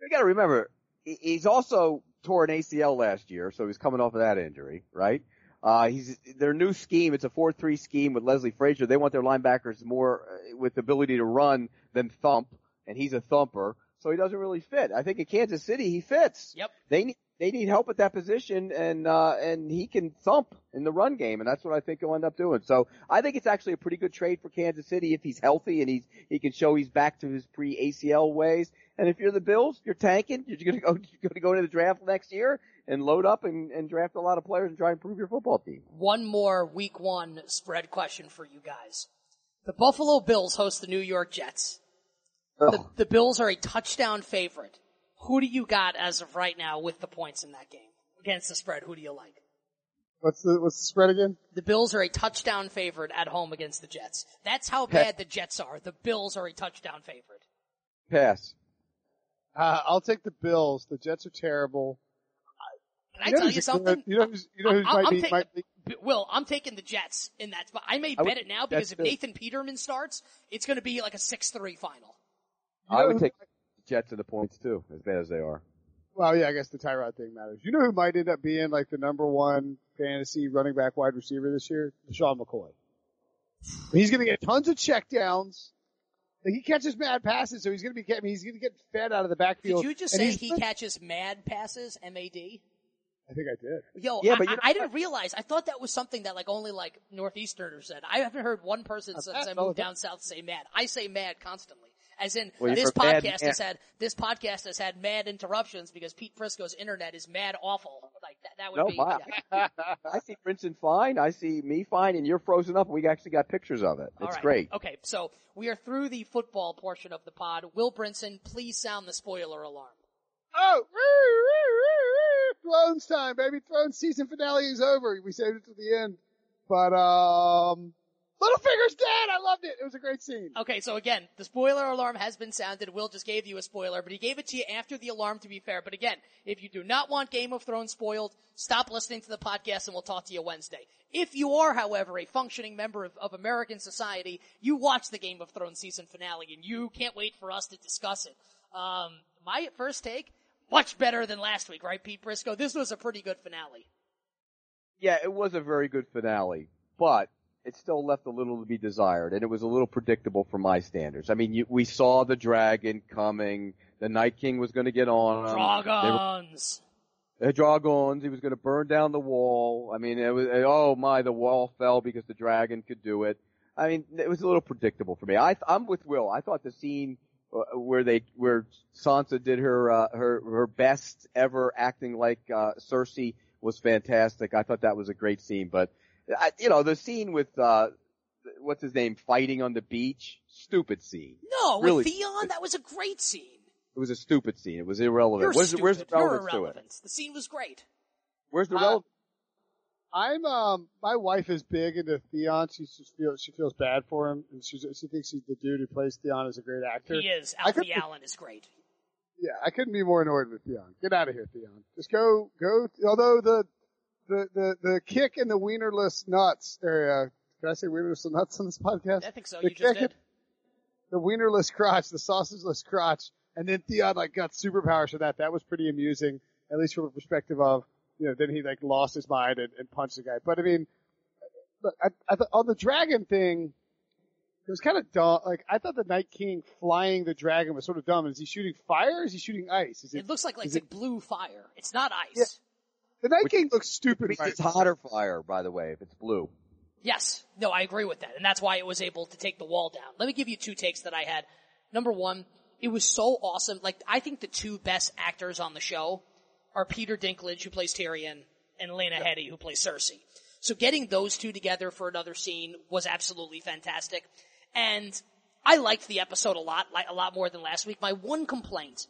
You got to remember, he's also tore an ACL last year, so he's coming off of that injury, right? Uh, he's their new scheme. It's a four-three scheme with Leslie Frazier. They want their linebackers more uh, with the ability to run than thump, and he's a thumper, so he doesn't really fit. I think in Kansas City he fits. Yep. They need they need help at that position, and uh, and he can thump in the run game, and that's what I think he'll end up doing. So I think it's actually a pretty good trade for Kansas City if he's healthy and he's he can show he's back to his pre ACL ways. And if you're the Bills, you're tanking. You're going to go *laughs* you're going to go into the draft next year and load up and, and draft a lot of players and try and improve your football team. One more Week One spread question for you guys: The Buffalo Bills host the New York Jets. Oh. The, the Bills are a touchdown favorite. Who do you got as of right now with the points in that game against the spread? Who do you like? What's the what's the spread again? The Bills are a touchdown favorite at home against the Jets. That's how bad the Jets are. The Bills are a touchdown favorite. Pass. Uh, I'll take the Bills. The Jets are terrible. Can I tell you something? good- you know who's, you know who's I- might I'm be, ta- might be, Will, I'm taking the Jets in that spot. I may I would- bet it now because if good. Nathan Peterman starts, it's going to be like a 6-3 final. you I would take Jets and the points too, as bad as they are. Well, yeah, I guess the Tyrod thing matters. You know who might end up being like the number one fantasy running back wide receiver this year? Sean McCoy. He's going to get tons of checkdowns. Like, He catches mad passes, so he's going to be. I mean, he's going to get fed out of the backfield. Did you just say he catches mad passes, M-A-D? I think I did. Yo, Yeah, I, but you I- know- I didn't realize. I thought that was something that like only like Northeasterners said. I haven't heard one person since I moved down south say mad. I say mad constantly. As in, Well, this you've mad- podcast has had, this podcast has had mad interruptions because Pete Prisco's internet is mad awful. Like, that, that would No, be, my, yeah. *laughs* I see Brinson fine. I see me fine, and you're frozen up. We actually got pictures of it. All It's right. great. Okay, so we are through the football portion of the pod. Will Brinson, please sound the spoiler alarm. Oh, woo, woo, woo, Thrones time, baby. Thrones season finale is over. We saved it to the end. But, um, Littlefinger's dead. I loved it. It was a great scene. Okay, so again, the spoiler alarm has been sounded. Will just gave you a spoiler, but he gave it to you after the alarm to be fair. But again, if you do not want Game of Thrones spoiled, stop listening to the podcast and we'll talk to you Wednesday. If you are, however, a functioning member of, of American society, you watch the Game of Thrones season finale and you can't wait for us to discuss it. Um, my first take, much better than last week, right, Pete Prisco? This was a pretty good finale. Yeah, it was a very good finale, but it still left a little to be desired, and it was a little predictable for my standards. I mean, you, we saw the dragon coming. The Night King was going to get on him. They were- Dragons. the dragons. He was going to burn down the wall. I mean, it was oh my, the wall fell because the dragon could do it. I mean, it was a little predictable for me. I, I'm with Will. I thought the scene uh, where they where Sansa did her uh, her her best ever acting like uh, Cersei was fantastic. I thought that was a great scene. But I, you know, the scene with uh, what's his name fighting on the beach, stupid scene. No, Really? with Theon, that was a great scene. It was a stupid scene. It was irrelevant. You're where's, stupid. where's the You're relevance to it? irrelevant. The scene was great. Where's the Uh, relevance? I'm um my wife is big into Theon. She just feels she feels bad for him, and she she thinks he's the dude who plays Theon is a great actor. He is. I could- Alfie Allen is great. Yeah, I couldn't be more annoyed with Theon. Get out of here, Theon. Just go go. Although the the the the kick in the wienerless nuts area. Can I say wienerless nuts on this podcast? I think so. The You just did. the wienerless crotch, the sausageless crotch, and then Theon like got superpowers for that. That was pretty amusing, at least from a perspective of you know, then he like lost his mind and, and punched the guy. But I mean, look, I, I th- on the dragon thing, it was kind of dumb. Like I thought the Night King flying the dragon was sort of dumb. Is he shooting fire? or Is he shooting ice? Is it? It looks like like it's like blue fire. It's not ice. Yeah. The Night Which- King looks stupid. Means right it's hotter fire, by the way, if it's blue. Yes. No, I agree with that. And that's why it was able to take the wall down. Let me give you two takes that I had. Number one, it was so awesome. Like, I think the two best actors on the show are Peter Dinklage, who plays Tyrion, and Lena Headey, who plays Cersei. So getting those two together for another scene was absolutely fantastic. And I liked the episode a lot, like a lot more than last week. My one complaint,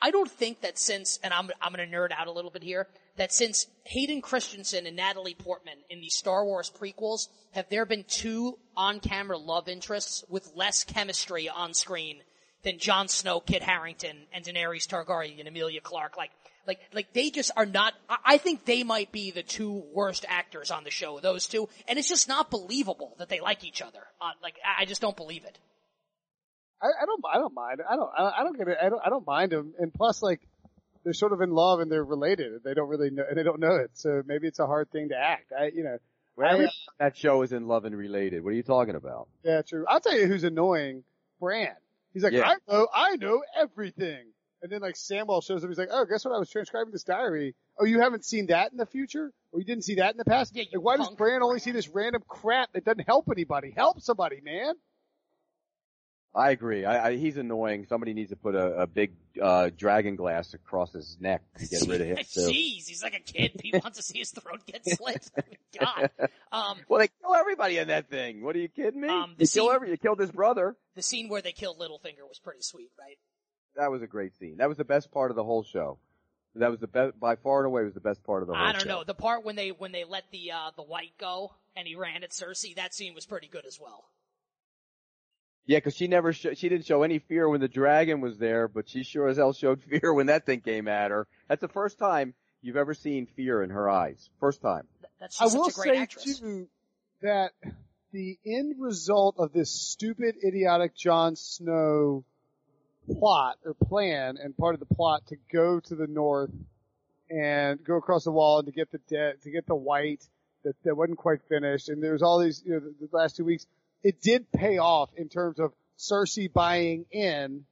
I don't think that since, and I'm, I'm gonna nerd out a little bit here, that since Hayden Christensen and Natalie Portman in the Star Wars prequels, have there been two on-camera love interests with less chemistry on screen than Jon Snow, Kit Harington, and Daenerys Targaryen and Emilia Clarke? Like, like, like they just are not, I, think they might be the two worst actors on the show, those two, and it's just not believable that they like each other. Uh, like, I, just don't believe it. I, I don't. I don't mind. I don't. I I don't get it. I don't. I don't mind them. And plus, like, they're sort of in love and they're related. They don't really know. And they don't know it. So maybe it's a hard thing to act. I. You know. Well, I, uh, that show is in love and related. What are you talking about? yeah, true. I'll tell you who's annoying. Bran. He's like, Yeah. I know. I know everything. And then like Samuel shows up. He's like, Oh, guess what? I was transcribing this diary. Oh, you haven't seen that in the future, or you didn't see that in the past. Yeah, like, why does punk. Bran only see this random crap that doesn't help anybody? Help somebody, man. I agree. I, I, he's annoying. Somebody needs to put a, a big uh, dragon glass across his neck to get rid of him too. *laughs* Jeez, he's like a kid. He *laughs* wants to see his throat get slit. *laughs* God. Um, Well, they kill everybody in that thing. What are you kidding me? Um, the you kill every. Killed his brother. the scene where they killed Littlefinger was pretty sweet, right? That was a great scene. That was the best part of the whole show. That was the best by far and away was the best part of the whole show. I don't show. know. The part when they when they let the uh the white go and he ran at Cersei, that scene was pretty good as well. Yeah, because she never sh- she didn't show any fear when the dragon was there, but she sure as hell showed *laughs* fear when that thing came at her. That's the first time you've ever seen fear in her eyes. First time. Th- That's I just will such a great say actress. too that the end result of this stupid, idiotic Jon Snow plot or plan, and part of the plot to go to the north and go across the wall and to get the dead, to get the white that, that wasn't quite finished, and there was all these, you know, the, the last two weeks. It did pay off in terms of Cersei buying in,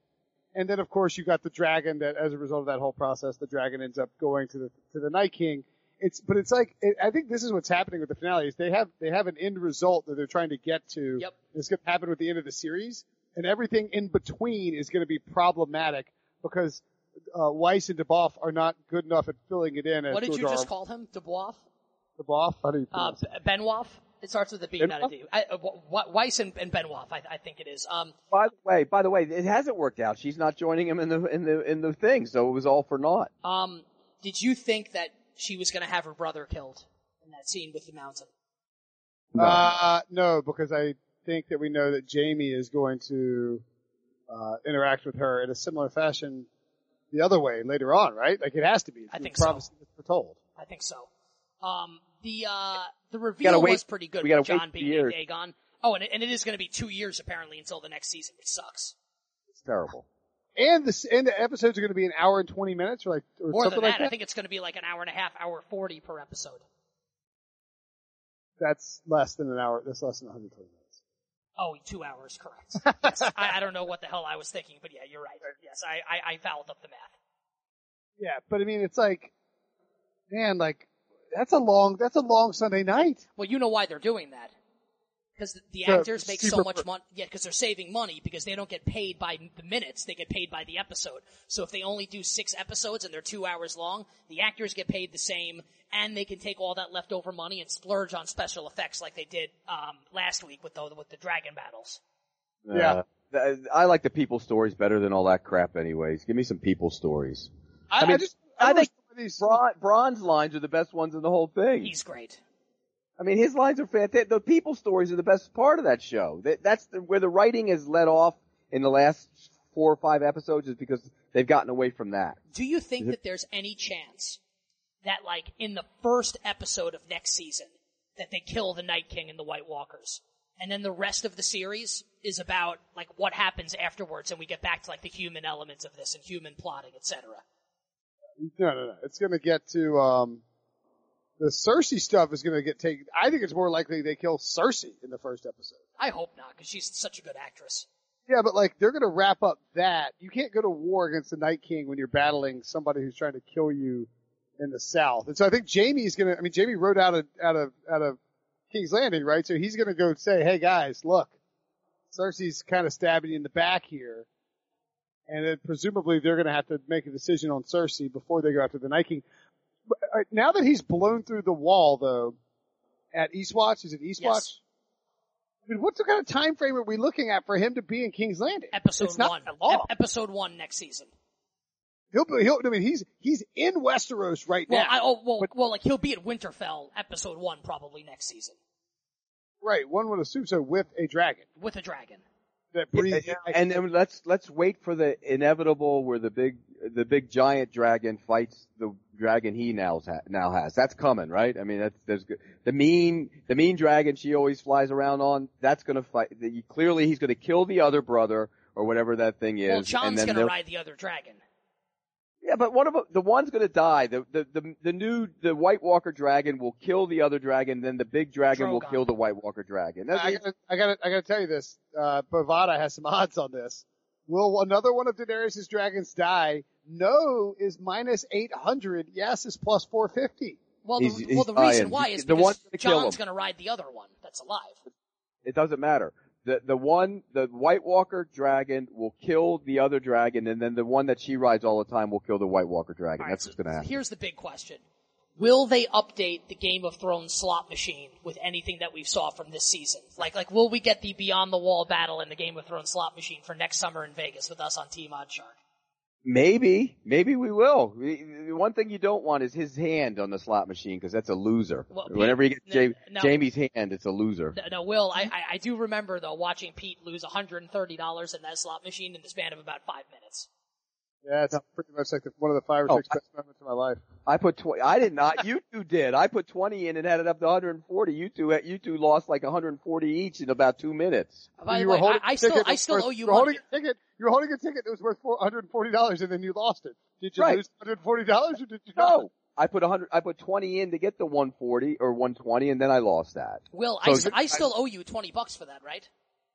and then of course you got the dragon that, as a result of that whole process, the dragon ends up going to the to the Night King it's but it's like it, I think this is what's happening with the finale is they have they have an end result that they're trying to get to. Yep. It's going to happen with the end of the series, and everything in between is going to be problematic because uh, Weiss and DeBoff are not good enough at filling it in. As What did you just call him? DeBoff? DeBoff? How do you Uh, pronounce it? B- Benioff? It starts with a B, not a Benoit? Uh, W- W- Weiss and, and Benioff, I, I think it is. Um, By the way, by the way, it hasn't worked out. She's not joining him in the in the in the thing, so it was all for naught. um, did you think that she was going to have her brother killed in that scene with the mountain? Uh, no, because I think that we know that Jaime is going to uh, interact with her in a similar fashion the other way later on, right? Like it has to be. I think so. prophecy was foretold. I think so. Um, the uh, the gotta reveal wait- was pretty good with Jon being years. named Aegon. Oh, and it, and it is going to be two years apparently until the next season, which sucks. It's terrible. And the and the episodes are going to be an hour and twenty minutes, or like or More something than that, like that. I think it's going to be like an hour and a half, hour forty per episode. That's less than an hour. That's less than 120 minutes. Oh, two hours, correct. yes, I, I don't know what the hell I was thinking, but yeah, you're right. Yes, I, I, I fouled up the math. Yeah, but I mean, it's like, man, like that's a long that's a long Sunday night. Well, you know why they're doing that. Because the, the So, actors make so much money. Yeah, because they're saving money because they don't get paid by the minutes; they get paid by the episode. So if they only do six episodes and they're two hours long, the actors get paid the same, and they can take all that leftover money and splurge on special effects like they did um, last week with the with the dragon battles. Yeah. Uh, th- I like the people stories better than all that crap anyways. Give me some people stories. I, mean, I just I wish think some of these. Bronn- Bronn's lines are the best ones in the whole thing. He's great. I mean, his lines are fantastic. The people stories are the best part of that show. That, that's the, where the writing has let off in the last four or five episodes is because they've gotten away from that. Do you think that there's any chance that, like, in the first episode of next season, that they kill the Night King and the White Walkers, and then the rest of the series is about like what happens afterwards, and we get back to like the human elements of this and human plotting, etc. No, no, no. It's going to get to. um the Cersei stuff is going to get taken. I think it's more likely they kill Cersei in the first episode. I hope not, because she's such a good actress. Yeah, but like they're going to wrap up that. You can't go to war against the Night King when you're battling somebody who's trying to kill you in the South. And so I think Jaime's going to. I mean, Jaime rode out of out of out of King's Landing, right? So he's going to go say, "Hey guys, look, Cersei's kind of stabbing you in the back here." And then presumably they're going to have to make a decision on Cersei before they go after the Night King. Uh, now that he's blown through the wall, though, at Eastwatch, is it Eastwatch? Yes. I mean, what's the kind of time frame are we looking at for him to be in King's Landing? Episode it's one. Ep- episode one next season. He'll be, he'll, I mean, he's, he's in Westeros right Well, now. I, oh, well, But- well, like he'll be at Winterfell episode one probably next season right, one would assume so with a dragon with a dragon. That breathes. And then let's let's wait for the inevitable where the big the big giant dragon fights the dragon he now ha- now has. That's coming, right? I mean, that's there's good- the mean the mean dragon she always flies around on. That's going to fight. The, clearly, he's going to kill the other brother or whatever that thing is. well, and Jon's then gonna ride the other dragon. Yeah, but one of them, the one's going to die. The, the the the new the White Walker dragon will kill the other dragon. Then the big dragon will kill the White Walker dragon. That's, I gotta, I gotta, I gotta tell you this. Uh, Bovada has some odds on this. Will another one of Daenerys' dragons die? No is minus 800. Yes is plus 450. Well, the, He's- he's well, the reason dying. why is the because one's gonna Jon's gonna ride the other one that's alive. It doesn't matter. The the one the White Walker dragon will kill the other dragon, and then the one that she rides all the time will kill the White Walker dragon. Right, That's so what's going to happen. Here's the big question. Will they update the Game of Thrones slot machine with anything that we saw from this season? Like, like, will we get the Beyond the Wall battle in the Game of Thrones slot machine for next summer in Vegas with us on Team OddsShark? Maybe, maybe we will. We- The one thing you don't want is his hand on the slot machine because that's a loser. Well, Pete, Whenever you get n- Ja- no. Jaime's hand, it's a loser. No, no Will, I, I, I do remember though watching Pete lose $130 in that slot machine in the span of about five minutes. Yeah, it's pretty much like the, one of the five or Oh, six best moments of my life. I put twenty. I did not. You two did. I put twenty in and had it up to 140. You two, you two lost like 140 each in about two minutes. By the you were way, I, holding I a still, I still worth- owe you You were holding a ticket. You were holding a ticket that was worth $140 and then you lost it. Did you Right. lose $140 or did you not? No, I put 100. I put 20 in to get the 140 or 120, and then I lost that. Will, So I, s- you- I still owe you 20 bucks for that, right?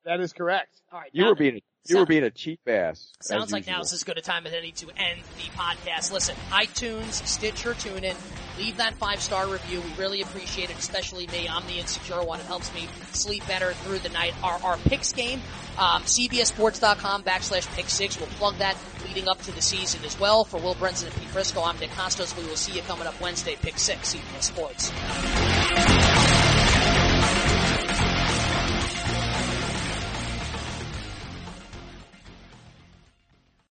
That is correct. Alright. You were being you were being a cheap ass. Sounds like usual. now is as good a time as any to end the podcast. Listen, iTunes, Stitcher, TuneIn, leave that five star review. We really appreciate it, especially me. I'm the insecure one. It helps me sleep better through the night. Our, our picks game, um, CBSSports.com backslash pick six. We'll plug that leading up to the season as well. For Will Brinson and Pete Prisco, I'm Nick Kostos. We will see you coming up Wednesday, pick six, CBS Sports.